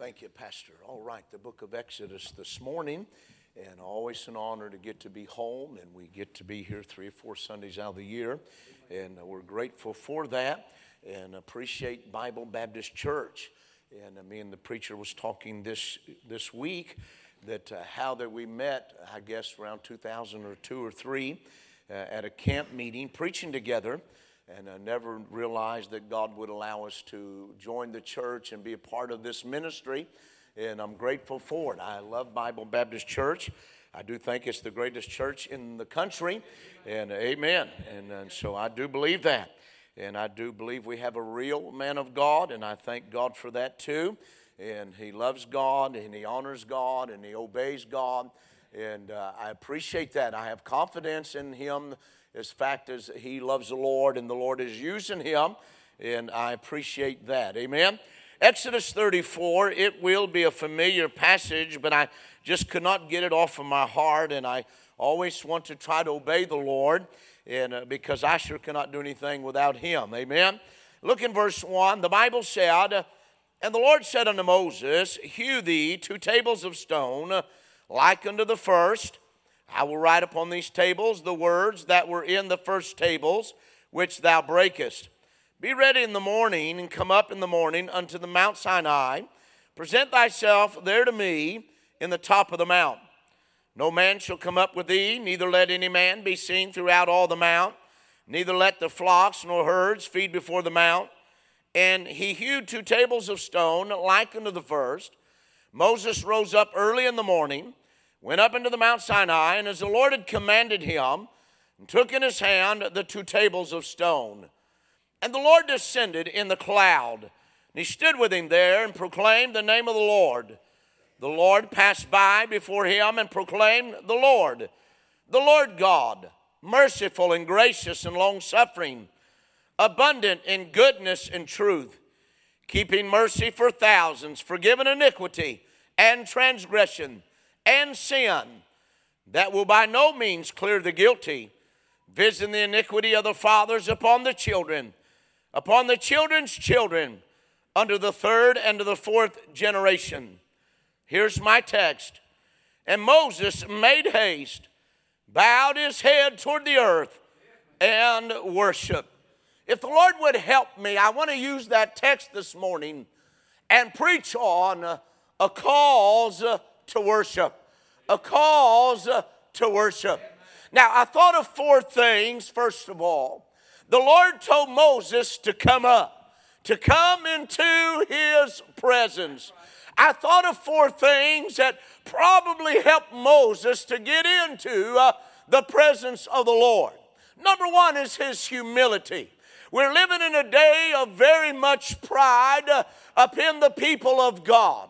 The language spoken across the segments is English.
Thank you, Pastor. All right, the book of Exodus this morning, and always an honor to get to be home, and we get to be here three or four Sundays out of the year, and we're grateful for that and appreciate Bible Baptist Church. And uh, me and the preacher was talking this this week that uh, how that we met, I guess around 2002 or three, uh, at a camp meeting, preaching together and I never realized that God would allow us to join the church and be a part of this ministry. And I'm grateful for it. I love Bible Baptist Church. I do think it's the greatest church in the country. And amen. And, and so I do believe that. And I do believe we have a real man of God, and I thank God for that too. And he loves God, and he honors God, and he obeys God. And uh, I appreciate that. I have confidence in him as fact as he loves the Lord and the Lord is using him, and I appreciate that. Amen. Exodus 34, it will be a familiar passage, but I just could not get it off of my heart, and I always want to try to obey the Lord, and uh, because I sure cannot do anything without Him. Amen. Look in verse 1. The Bible said, And the Lord said unto Moses, Hew thee two tables of stone, like unto the first, I will write upon these tables the words that were in the first tables, which thou breakest. Be ready in the morning, and come up in the morning unto the Mount Sinai. Present thyself there to me in the top of the mount. No man shall come up with thee, neither let any man be seen throughout all the mount, neither let the flocks nor herds feed before the mount. And he hewed two tables of stone, like unto the first. Moses rose up early in the morning went up into the Mount Sinai, and as the Lord had commanded him, and took in his hand the two tables of stone. And the Lord descended in the cloud, and he stood with him there and proclaimed the name of the Lord. The Lord passed by before him and proclaimed, The Lord, the Lord God, merciful and gracious and long suffering, abundant in goodness and truth, keeping mercy for thousands, forgiving iniquity and transgression and sin that will by no means clear the guilty, visiting the iniquity of the fathers upon the children, upon the children's children, under the third and to the fourth generation. Here's my text. And Moses made haste, bowed his head toward the earth, and worshiped. If the Lord would help me, I want to use that text this morning and preach on a cause to worship. A cause to worship. Now, I thought of four things, first of all. The Lord told Moses to come up, to come into his presence. I thought of four things that probably helped Moses to get into uh, the presence of the Lord. Number one is his humility. We're living in a day of very much pride uh, up in the people of God.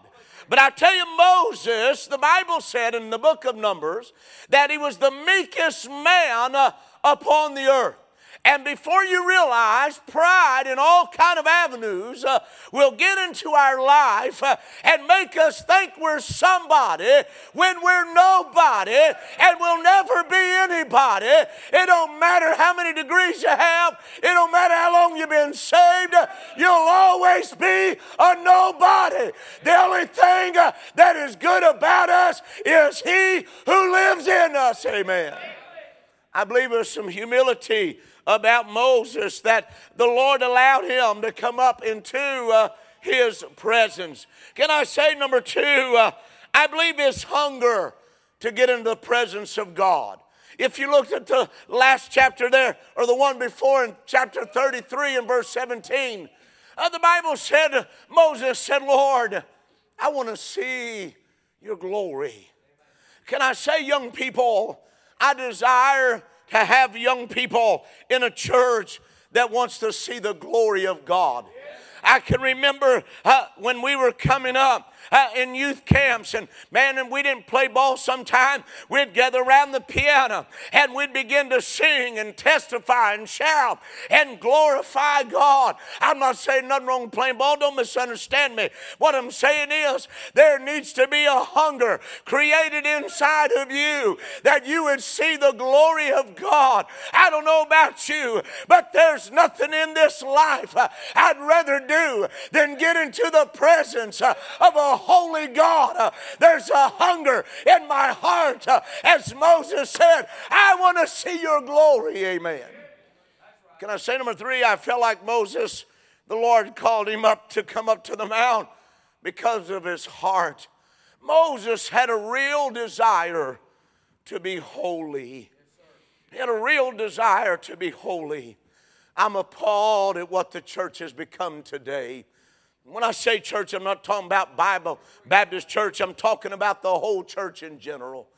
But I tell you, Moses, the Bible said in the book of Numbers that he was the meekest man uh, upon the earth. And before you realize, pride in all kind of avenues uh, will get into our life uh, and make us think we're somebody when we're nobody and we'll never be anybody. It don't matter how many degrees you have. It don't matter how long you've been saved. You'll always be a nobody. The only thing uh, that is good about us is He who lives in us. Amen. I believe there's some humility about Moses that the Lord allowed him to come up into uh, his presence. Can I say, number two, uh, I believe his hunger to get into the presence of God. If you looked at the last chapter there, or the one before in chapter 33 and verse 17, uh, the Bible said, Moses said, Lord, I want to see your glory. Can I say, young people, I desire to have young people in a church that wants to see the glory of God. I can remember uh, when we were coming up, uh, in youth camps. And man, and we didn't play ball sometime. We'd gather around the piano and we'd begin to sing and testify and shout and glorify God. I'm not saying nothing wrong with playing ball. Don't misunderstand me. What I'm saying is there needs to be a hunger created inside of you that you would see the glory of God. I don't know about you, but there's nothing in this life I'd rather do than get into the presence of a holy God. Uh, there's a hunger in my heart. Uh, as Moses said, I want to see your glory. Amen. Can I say number three? I felt like Moses, the Lord called him up to come up to the mount because of his heart. Moses had a real desire to be holy. He had a real desire to be holy. I'm appalled at what the church has become today. When I say church, I'm not talking about Bible Baptist church, I'm talking about the whole church in general.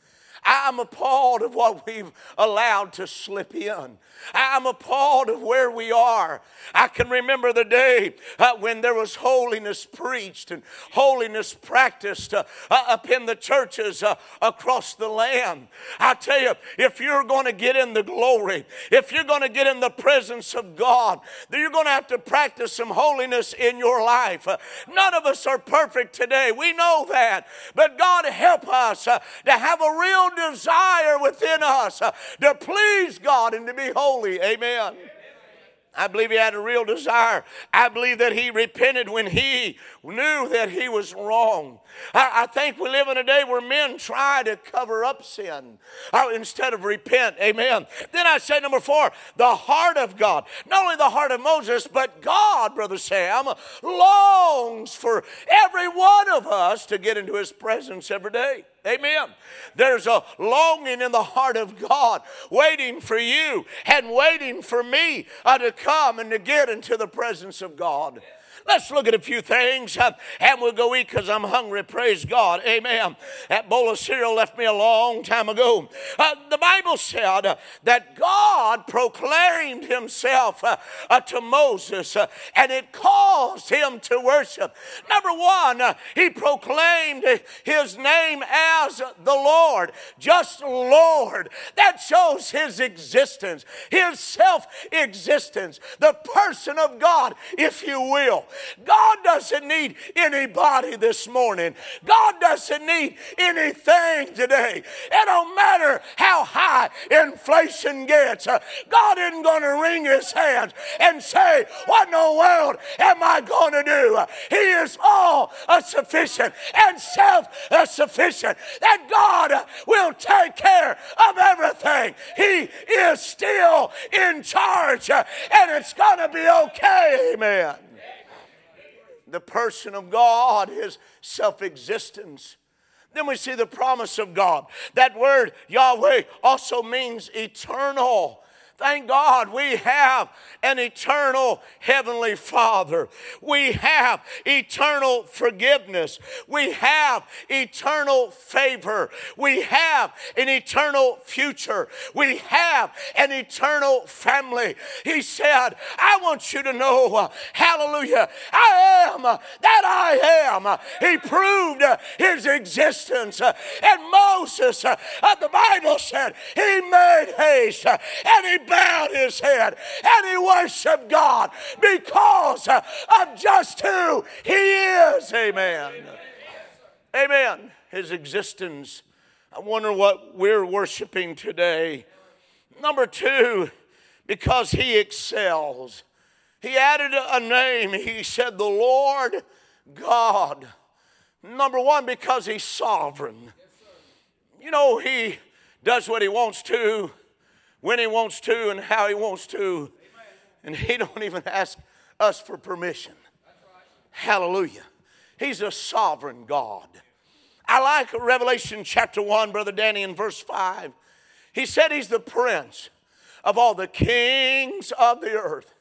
I'm appalled of what we've allowed to slip in. I'm appalled of where we are. I can remember the day uh, when there was holiness preached and holiness practiced uh, uh, up in the churches uh, across the land. I tell you, if you're going to get in the glory, if you're going to get in the presence of God, then you're going to have to practice some holiness in your life. Uh, none of us are perfect today. We know that. But God help us uh, to have a real desire within us uh, to please God and to be holy. Amen. I believe he had a real desire. I believe that he repented when he knew that he was wrong. I, I think we live in a day where men try to cover up sin uh, instead of repent. Amen. Then I say, number four, the heart of God. Not only the heart of Moses, but God, Brother Sam, longs for every one of us to get into his presence every day. Amen. There's a longing in the heart of God waiting for you and waiting for me uh, to come and to get into the presence of God. Let's look at a few things uh, and we'll go eat because I'm hungry. Praise God. Amen. That bowl of cereal left me a long time ago. Uh, the Bible said uh, that God proclaimed himself uh, uh, to Moses uh, and it caused him to worship. Number one, he proclaimed his name as the Lord, just Lord. That shows his existence, his self existence, the person of God, if you will. God doesn't need anybody this morning. God doesn't need anything today. It don't matter how high inflation gets. God isn't going to wring his hands and say, What in the world am I going to do? He is all sufficient and self sufficient. That God will take care of everything. He is still in charge and it's going to be okay. Amen the person of God, his self existence. Then we see the promise of God. That word, Yahweh, also means eternal. Thank God we have an eternal Heavenly Father. We have eternal forgiveness. We have eternal favor. We have an eternal future. We have an eternal family. He said, I want you to know, uh, hallelujah, I am uh, that I am. He proved uh, his existence. And Moses, of the Bible said, he made haste and he bowed his head and he worshiped God because of just who he is. Amen. Amen. His existence. I wonder what we're worshiping today. Number two, because he excels. He added a name. He said, The Lord God. Number one, because he's sovereign. You know, he does what he wants to when he wants to and how he wants to. And he don't even ask us for permission. Hallelujah. He's a sovereign God. I like Revelation chapter 1, Brother Danny, in verse 5. He said he's the prince of all the kings of the earth.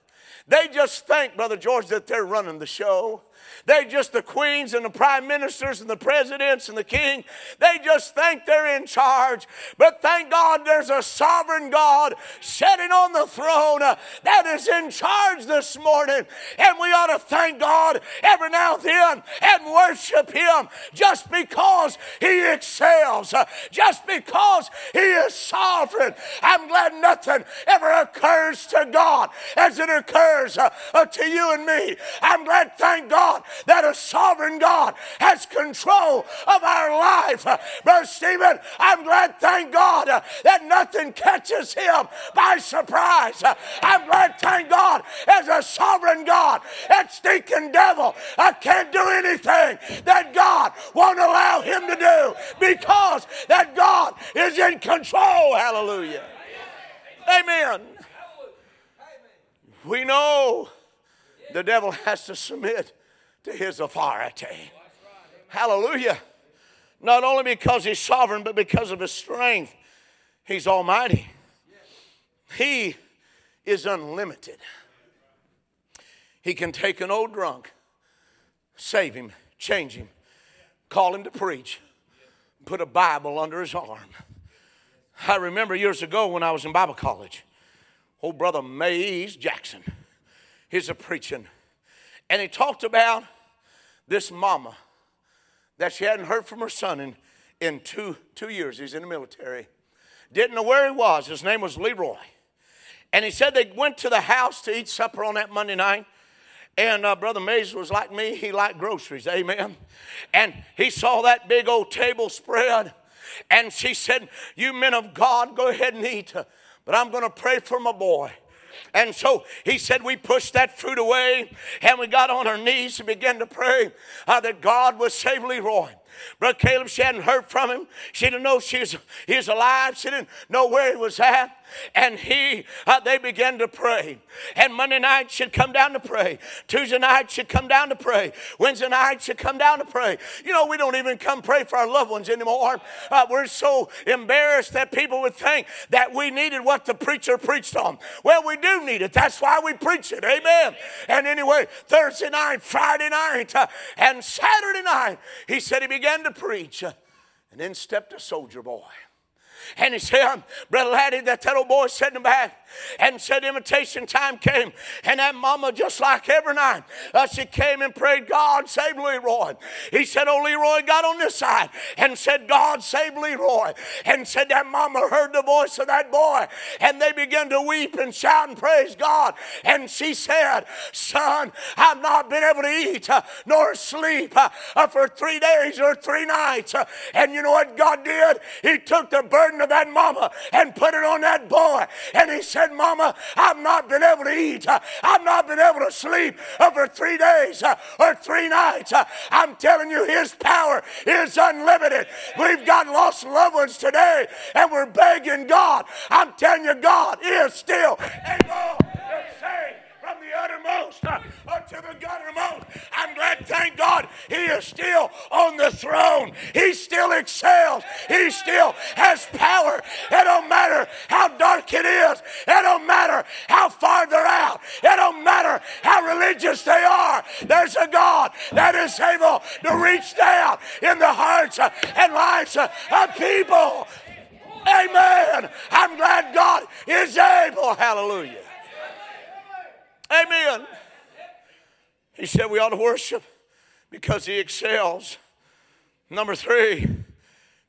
They just think, Brother George, that they're running the show. They just, the queens and the prime ministers and the presidents and the king, they just think they're in charge. But thank God there's a sovereign God sitting on the throne uh, that is in charge this morning. And we ought to thank God every now and then and worship Him just because He excels, uh, just because He is sovereign. I'm glad nothing ever occurs to God as it occurs uh, to you and me. I'm glad, thank God, that a sovereign God has control of our life. Brother Stephen, I'm glad, thank God, uh, that nothing catches him by surprise. I'm glad, thank God, as a sovereign God, that stinking devil I can't do anything that God God won't allow him to do because that God is in control. Hallelujah. Amen. We know the devil has to submit to his authority. Hallelujah. Not only because he's sovereign, but because of his strength. He's almighty. He is unlimited. He can take an old drunk, save him, change him, call him to preach, put a Bible under his arm. I remember years ago when I was in Bible college, old brother Mays Jackson, he's a preaching, and he talked about this mama that she hadn't heard from her son in, in two, two years. He's in the military. Didn't know where he was. His name was Leroy. And he said they went to the house to eat supper on that Monday night. And uh, Brother Mays was like me, he liked groceries, amen. And he saw that big old table spread. And she said, You men of God, go ahead and eat. But I'm going to pray for my boy. And so he said, We pushed that fruit away and we got on our knees and began to pray uh, that God would save Leroy. Brother Caleb, she hadn't heard from him. She didn't know she was, he was alive. She didn't know where he was at and he uh, they began to pray. And monday night should come down to pray. Tuesday night should come down to pray. Wednesday night should come down to pray. You know we don't even come pray for our loved ones anymore. Uh, we're so embarrassed that people would think that we needed what the preacher preached on. Well we do need it. That's why we preach it. Amen. And anyway thursday night friday night uh, and saturday night he said he began to preach. And then stepped a soldier boy and he said, Brother Laddie, that little boy sat in the back and said invitation time came. And that mama, just like every night, uh, she came and prayed, God save Leroy. He said, Oh, Leroy got on this side and said, God save Leroy. And said that mama heard the voice of that boy. And they began to weep and shout and praise God. And she said, Son, I've not been able to eat uh, nor sleep uh, uh for three days or three nights. Uh, and you know what God did? He took the burden of that mama and put it on that boy. And he said, Mama, I've not been able to eat. I've not been able to sleep for three days uh, or three nights. Uh, I'm telling you, his power is unlimited. We've got lost loved ones today and we're begging God. I'm telling you, God is still able the uttermost uh, to the guttermost. I'm glad, thank God, He is still on the throne. He still excels. He still has power. It don't matter how dark it is. It don't matter how far they're out. It don't matter how religious they are. There's a God that is able to reach down in the hearts uh, and lives uh, of people. Amen. I'm glad God is able. Hallelujah. Amen. He said we ought to worship because he excels. Number three,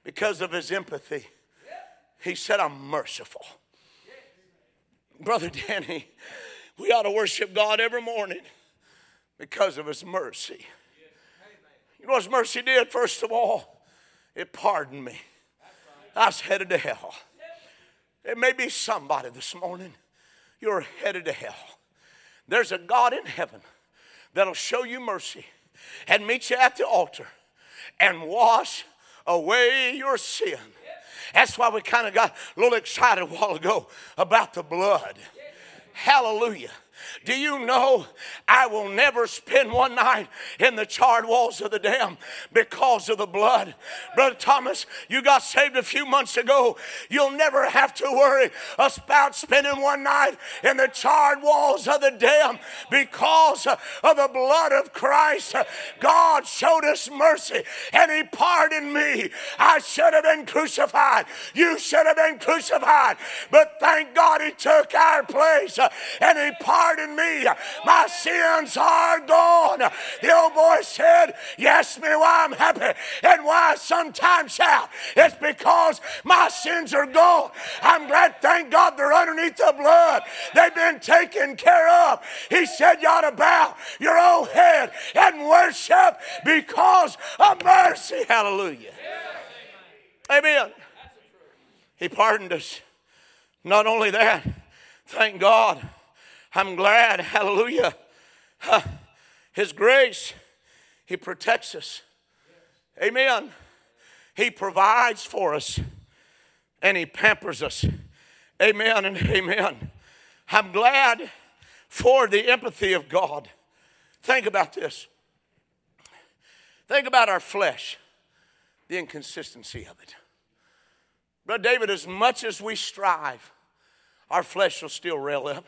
because of his empathy. He said, I'm merciful. Brother Danny, we ought to worship God every morning because of his mercy. You know what his mercy did, first of all? It pardoned me. I was headed to hell. There may be somebody this morning, you're headed to hell. There's a God in heaven that'll show you mercy and meet you at the altar and wash away your sin. That's why we kind of got a little excited a while ago about the blood. Hallelujah. Do you know I will never spend one night in the charred walls of the dam because of the blood? Brother Thomas, you got saved a few months ago. You'll never have to worry about spending one night in the charred walls of the dam because of the blood of Christ. God showed us mercy and He pardoned me. I should have been crucified. You should have been crucified. But thank God He took our place and He pardoned pardon me. My sins are gone. The old boy said, Yes, me why I'm happy and why I sometimes shout. It's because my sins are gone. I'm glad, thank God, they're underneath the blood. They've been taken care of. He said, You ought to bow your old head and worship because of mercy. Hallelujah. Amen. He pardoned us. Not only that, thank God I'm glad, hallelujah. His grace, He protects us. Amen. He provides for us and He pampers us. Amen and amen. I'm glad for the empathy of God. Think about this. Think about our flesh, the inconsistency of it. Brother David, as much as we strive, our flesh will still rail up.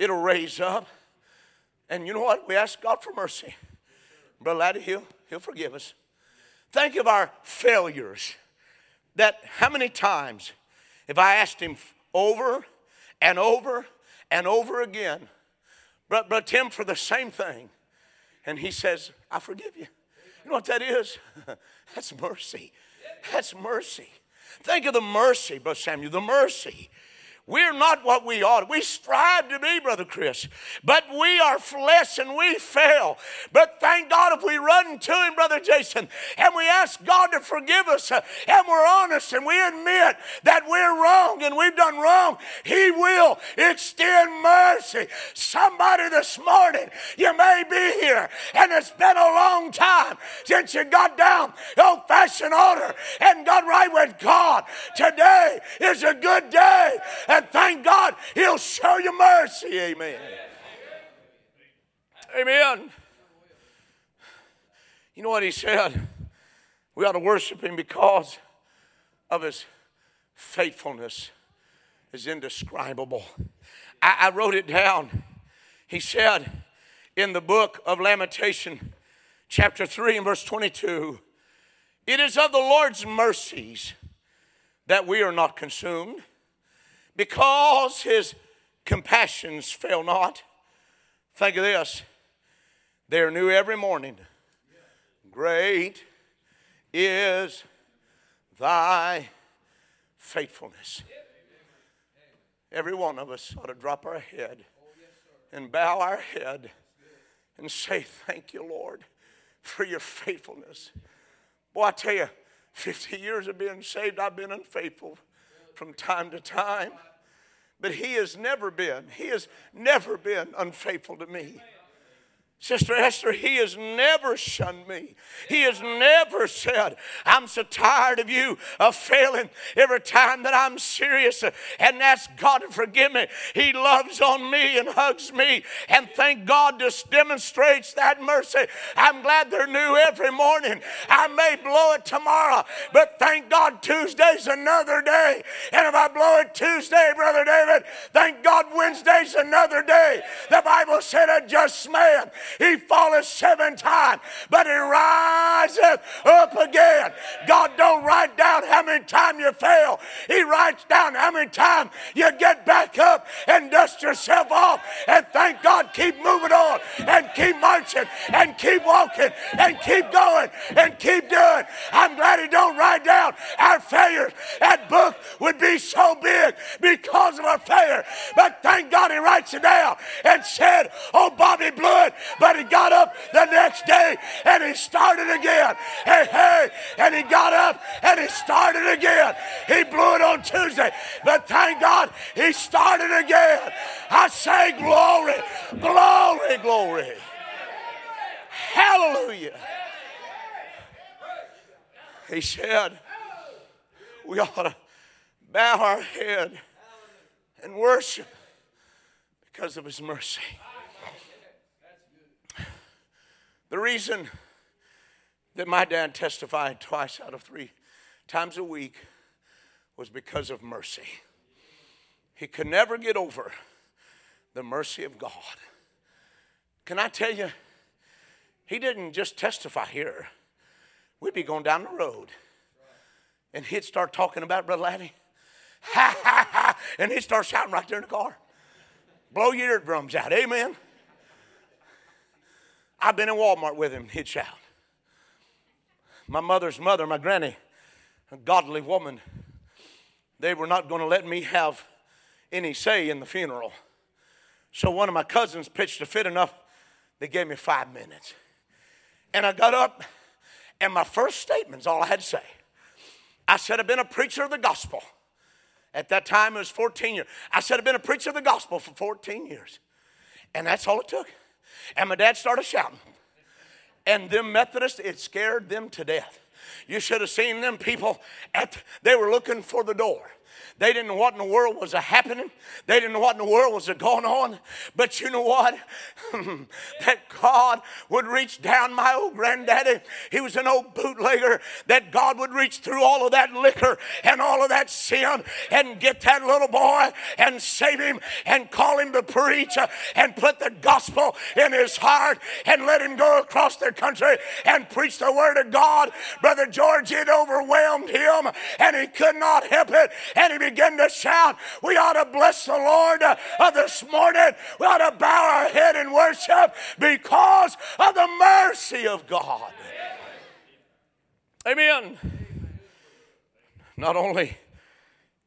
It'll raise up. And you know what? We ask God for mercy. Brother Laddie, he'll, he'll forgive us. Think of our failures. That how many times, if I asked him over and over and over again, but, but Tim, for the same thing, and he says, I forgive you. You know what that is? That's mercy. That's mercy. Think of the mercy, Brother Samuel, the mercy we're not what we ought. We strive to be, Brother Chris, but we are flesh and we fail. But thank God if we run to Him, Brother Jason, and we ask God to forgive us, uh, and we're honest and we admit that we're wrong and we've done wrong, He will extend mercy. Somebody this morning, you may be here, and it's been a long time since you got down old fashioned order and got right with God. Today is a good day. Thank God He'll show you mercy. Amen. Amen. You know what He said? We ought to worship Him because of His faithfulness is indescribable. I, I wrote it down. He said in the book of Lamentation, chapter 3 and verse 22, it is of the Lord's mercies that we are not consumed because his compassions fail not. Think of this they're new every morning. Great is thy faithfulness. Every one of us ought to drop our head and bow our head and say, Thank you, Lord, for your faithfulness. Boy, I tell you, 50 years of being saved, I've been unfaithful from time to time. But he has never been, he has never been unfaithful to me. Sister Esther, he has never shunned me. He has never said, I'm so tired of you of failing every time that I'm serious and ask God to forgive me. He loves on me and hugs me. And thank God this demonstrates that mercy. I'm glad they're new every morning. I may blow it tomorrow, but thank God Tuesday's another day. And if I blow it Tuesday, Brother David, thank God Wednesday's another day. The Bible said a just man he falleth seven times, but he riseth up again. God don't write down how many times you fail. He writes down how many times you get back up and dust yourself off and thank God keep moving on and keep marching and keep walking and keep going and keep doing. I'm glad he don't write down our failures. That book would be so big because of our failure. But thank God he writes it down and said, Oh, Bobby it, but he got up the next day and he started again. Hey, hey, and he got up and he started again. He blew it on Tuesday, but thank God he started again. I say glory, glory, glory. Hallelujah. He said, we ought to bow our head and worship because of his mercy. The reason that my dad testified twice out of three times a week was because of mercy. He could never get over the mercy of God. Can I tell you, he didn't just testify here. We'd be going down the road and he'd start talking about Brother Laddie. Ha ha ha. And he'd start shouting right there in the car. Blow your eardrums out. Amen. I've been in Walmart with him, he'd shout. My mother's mother, my granny, a godly woman, they were not going to let me have any say in the funeral. So one of my cousins pitched a fit enough, they gave me five minutes. And I got up, and my first statement's all I had to say. I said, I've been a preacher of the gospel. At that time, it was 14 years. I said, I've been a preacher of the gospel for 14 years. And that's all it took. And my dad started shouting. And them Methodists, it scared them to death. You should have seen them people at, they were looking for the door. They didn't know what in the world was a happening. They didn't know what in the world was a going on. But you know what? that God would reach down my old granddaddy. He was an old bootlegger. That God would reach through all of that liquor and all of that sin and get that little boy and save him and call him to preach and put the gospel in his heart and let him go across the country and preach the word of God. Brother George, it overwhelmed him and he could not help it. And he begin to shout. We ought to bless the Lord uh, this morning. We ought to bow our head and worship because of the mercy of God. Amen. Not only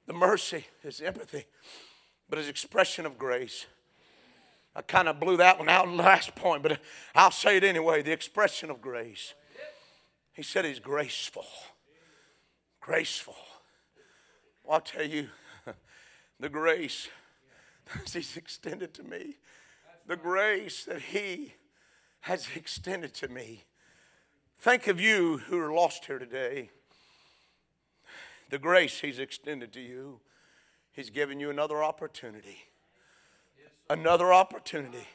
the mercy, his empathy, but his expression of grace. I kind of blew that one out in the last point, but I'll say it anyway the expression of grace. He said he's graceful. Graceful. Well, I'll tell you, the grace that He's extended to me, the grace that He has extended to me. Think of you who are lost here today. The grace He's extended to you, He's given you another opportunity. Another opportunity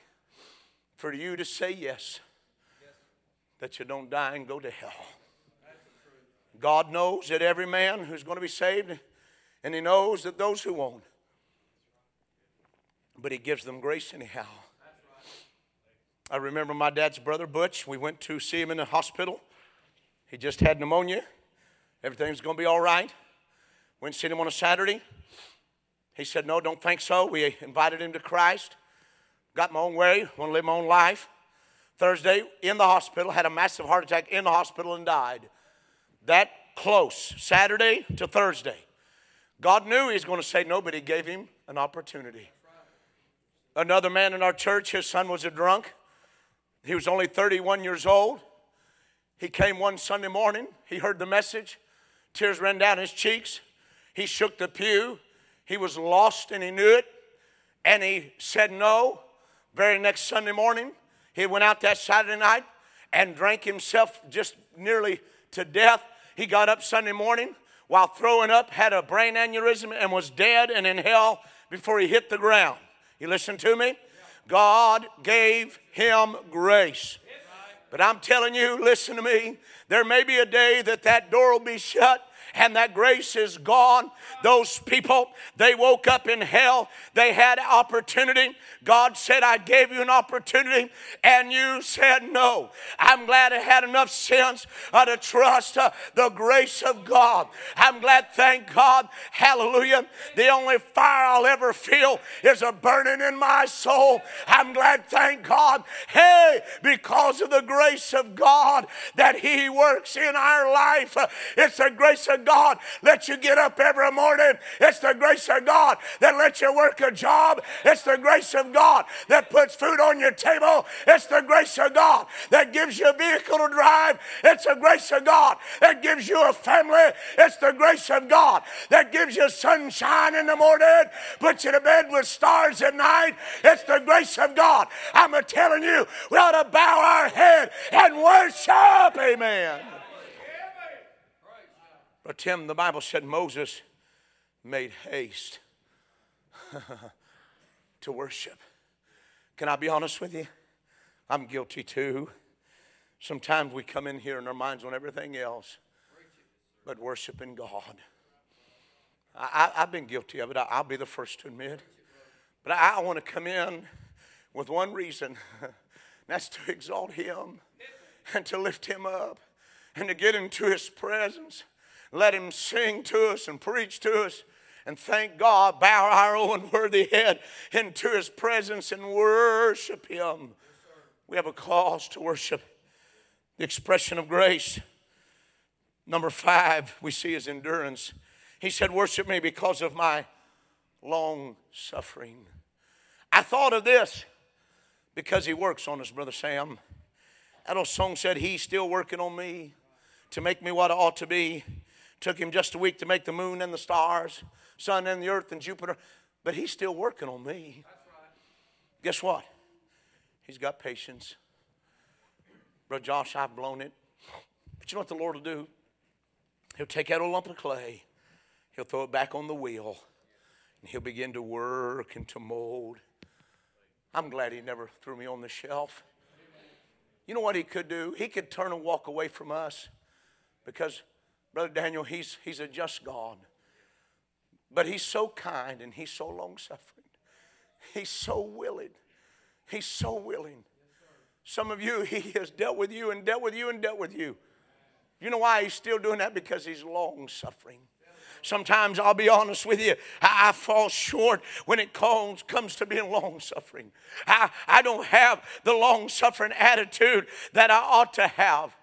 for you to say yes, that you don't die and go to hell. God knows that every man who's going to be saved and He knows that those who won't, but He gives them grace anyhow. I remember my dad's brother, Butch. We went to see him in the hospital. He just had pneumonia. Everything's going to be all right. Went to see him on a Saturday. He said, No, don't think so. We invited him to Christ. Got my own way, want to live my own life. Thursday, in the hospital, had a massive heart attack in the hospital and died. That close, Saturday to Thursday. God knew he was going to say no, but he gave him an opportunity. Another man in our church, his son was a drunk. He was only 31 years old. He came one Sunday morning. He heard the message. Tears ran down his cheeks. He shook the pew. He was lost and he knew it. And he said no. Very next Sunday morning, he went out that Saturday night and drank himself just nearly to death. He got up Sunday morning, while throwing up, had a brain aneurysm, and was dead and in hell before he hit the ground. You listen to me? God gave him grace. But I'm telling you, listen to me. There may be a day that that door will be shut and that grace is gone. Those people, they woke up in hell. They had opportunity. God said, I gave you an opportunity, and you said no. I'm glad I had enough sense uh, to trust uh, the grace of God. I'm glad, thank God, hallelujah. The only fire I'll ever feel is a burning in my soul. I'm glad, thank God, hey, because of the grace of God that He works in our life. Uh, it's the grace of God lets you get up every morning. It's the grace of God that lets you work a job. It's the grace of God that puts food on your table. It's the grace of God that gives you a vehicle to drive. It's the grace of God that gives you a family. It's the grace of God that gives you sunshine in the morning, puts you to bed with stars at night. It's the grace of God. I'm telling you, we ought to bow our head and worship. Amen. But Tim, the Bible said Moses made haste to worship. Can I be honest with you? I'm guilty too. Sometimes we come in here and our minds on everything else but worshiping God. I, have been guilty of it. I'll be the first to admit. But I, I want to come in with one reason that's to exalt Him and to lift Him up and to get into His presence let him sing to us and preach to us. And thank God, bow our own worthy head into his presence and worship him. We have a cause to worship the expression of grace. Number five, we see his endurance. He said, Worship me because of my long suffering. I thought of this because he works on us, Brother Sam. That old song said, He's still working on me to make me what I ought to be. Took him just a week to make the moon and the stars, sun and the earth and Jupiter, but he's still working on me. Right. Guess what? He's got patience. Brother Josh, I've blown it. But you know what the Lord will do? He'll take out a lump of clay, he'll throw it back on the wheel, and he'll begin to work and to mold. I'm glad he never threw me on the shelf. You know what he could do? He could turn and walk away from us because, Brother Daniel, he's, he's a just God. But he's so kind and he's so long suffering. He's so willing. He's so willing. Some of you, he has dealt with you and dealt with you and dealt with you. You know why he's still doing that? Because he's long suffering. Sometimes I'll be honest with you, I, I fall short when it comes, comes to being long suffering. I, I don't have the long suffering attitude that I ought to have.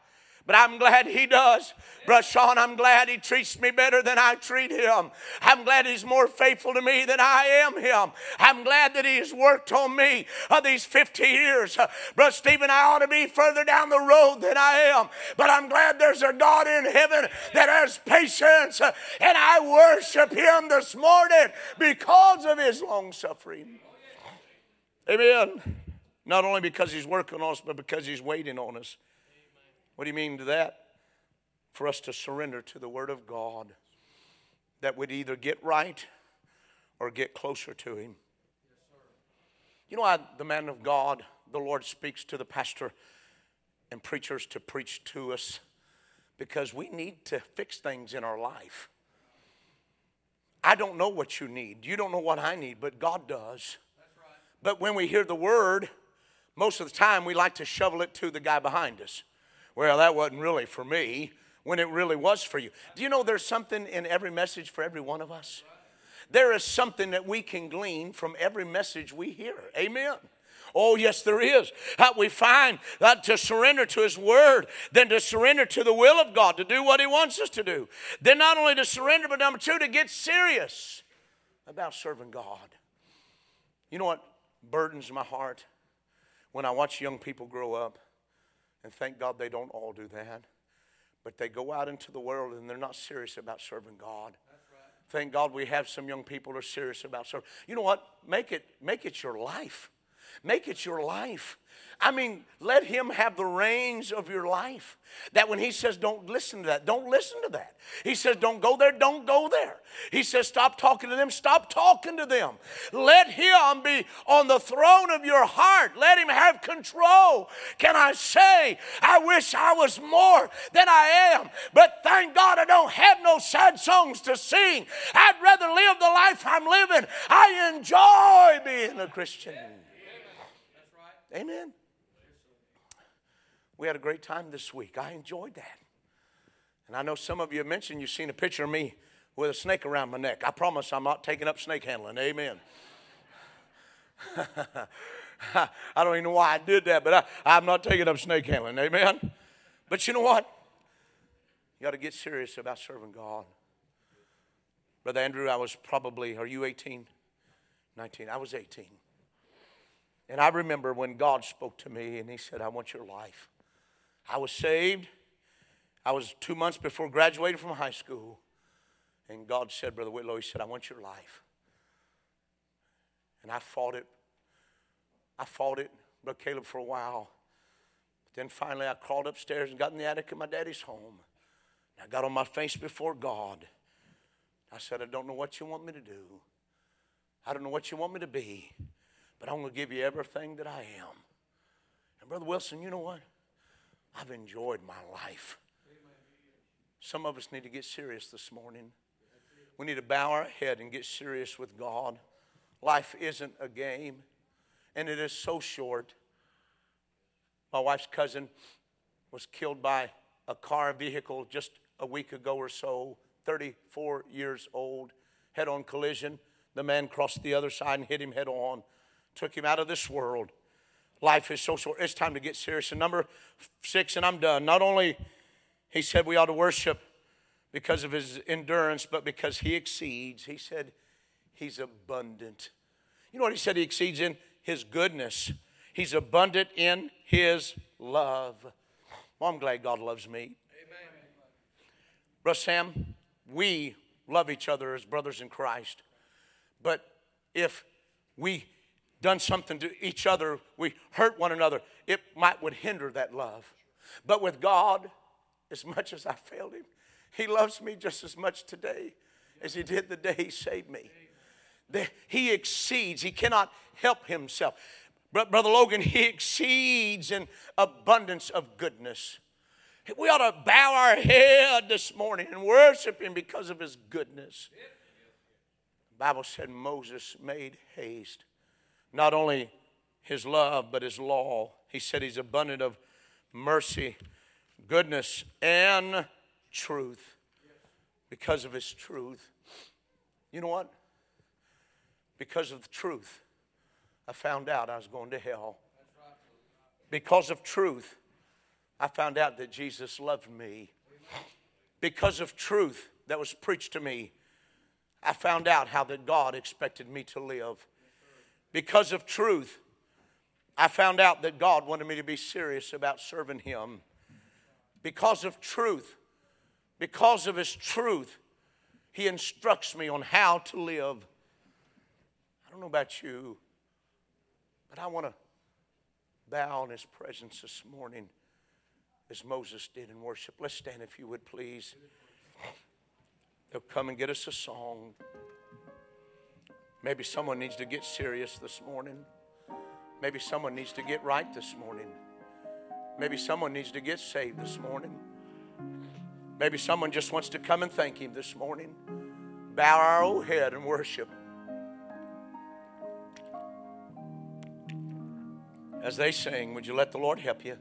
But I'm glad he does. Brother Sean, I'm glad he treats me better than I treat him. I'm glad he's more faithful to me than I am him. I'm glad that he has worked on me of these 50 years. Uh, Brother Stephen, I ought to be further down the road than I am. But I'm glad there's a God in heaven that has patience. Uh, and I worship him this morning because of his long suffering. Amen. Not only because he's working on us, but because he's waiting on us. What do you mean to that? For us to surrender to the Word of God that would either get right or get closer to Him. You know why the man of God, the Lord speaks to the pastor and preachers to preach to us? Because we need to fix things in our life. I don't know what you need. You don't know what I need, but God does. Right. But when we hear the word, most of the time we like to shovel it to the guy behind us well, that wasn't really for me when it really was for you. Do you know there's something in every message for every one of us? There is something that we can glean from every message we hear. Amen. Oh, yes, there is. How we find that to surrender to His Word, then to surrender to the will of God, to do what He wants us to do. Then not only to surrender, but number two, to get serious about serving God. You know what burdens my heart when I watch young people grow up? And thank God they don't all do that. But they go out into the world and they're not serious about serving God. Right. Thank God we have some young people who are serious about serving. You know what? Make it, make it your life. Make it your life. I mean, let Him have the reins of your life. That when He says, don't listen to that, don't listen to that. He says, don't go there, don't go there. He says, stop talking to them, stop talking to them. Let Him be on the throne of your heart. Let Him have control. Can I say, I wish I was more than I am, but thank God I don't have no sad songs to sing. I'd rather live the life I'm living. I enjoy being a Christian. Amen. We had a great time this week. I enjoyed that. And I know some of you have mentioned you've seen a picture of me with a snake around my neck. I promise I'm not taking up snake handling. Amen. I don't even know why I did that, but I, am not taking up snake handling. Amen. But you know what? You got to get serious about serving God. Brother Andrew, I was probably, are you 18? 19. I was 18. And I remember when God spoke to me and He said, I want your life. I was saved. I was two months before graduating from high school. And God said, Brother Whitlow, He said, I want your life. And I fought it. I fought it, Brother Caleb, for a while. But then finally I crawled upstairs and got in the attic of my daddy's home. And I got on my face before God. I said, I don't know what you want me to do. I don't know what you want me to be, but I'm going to give you everything that I am. And Brother Wilson, you know what? I've enjoyed my life. Some of us need to get serious this morning. We need to bow our head and get serious with God. Life isn't a game, and it is so short. My wife's cousin was killed by a car vehicle just a week ago or so, 34 years old, head on collision. The man crossed the other side and hit him head on, took him out of this world. Life is so short. It's time to get serious. And number six, and I'm done. Not only he said we ought to worship because of his endurance, but because he exceeds. He said he's abundant. You know what he said he exceeds in? His goodness. He's abundant in his love. Well, I'm glad God loves me. Amen. Brother Sam, we love each other as brothers in Christ. But if we done something to each other, we hurt one another, it might would hinder that love. But with God, as much as I failed him, he loves me just as much today as he did the day he saved me. He exceeds, he cannot help himself. Brother Logan, he exceeds in abundance of goodness. We ought to bow our head this morning and worship him because of his goodness. The Bible said Moses made haste. Not only his love, but his law. He said he's abundant of mercy, goodness, and truth. Because of his truth. You know what? Because of the truth, I found out I was going to hell. Because of truth, I found out that Jesus loved me. Because of truth that was preached to me, I found out how that God expected me to live. Because of truth, I found out that God wanted me to be serious about serving Him. Because of truth, because of His truth, He instructs me on how to live. I don't know about you, but I want to bow in His presence this morning as Moses did in worship. Let's stand if you would, please. They'll come and get us a song. Maybe someone needs to get serious this morning. Maybe someone needs to get right this morning. Maybe someone needs to get saved this morning. Maybe someone just wants to come and thank Him this morning. Bow our old head and worship. As they sing, would you let the Lord help you?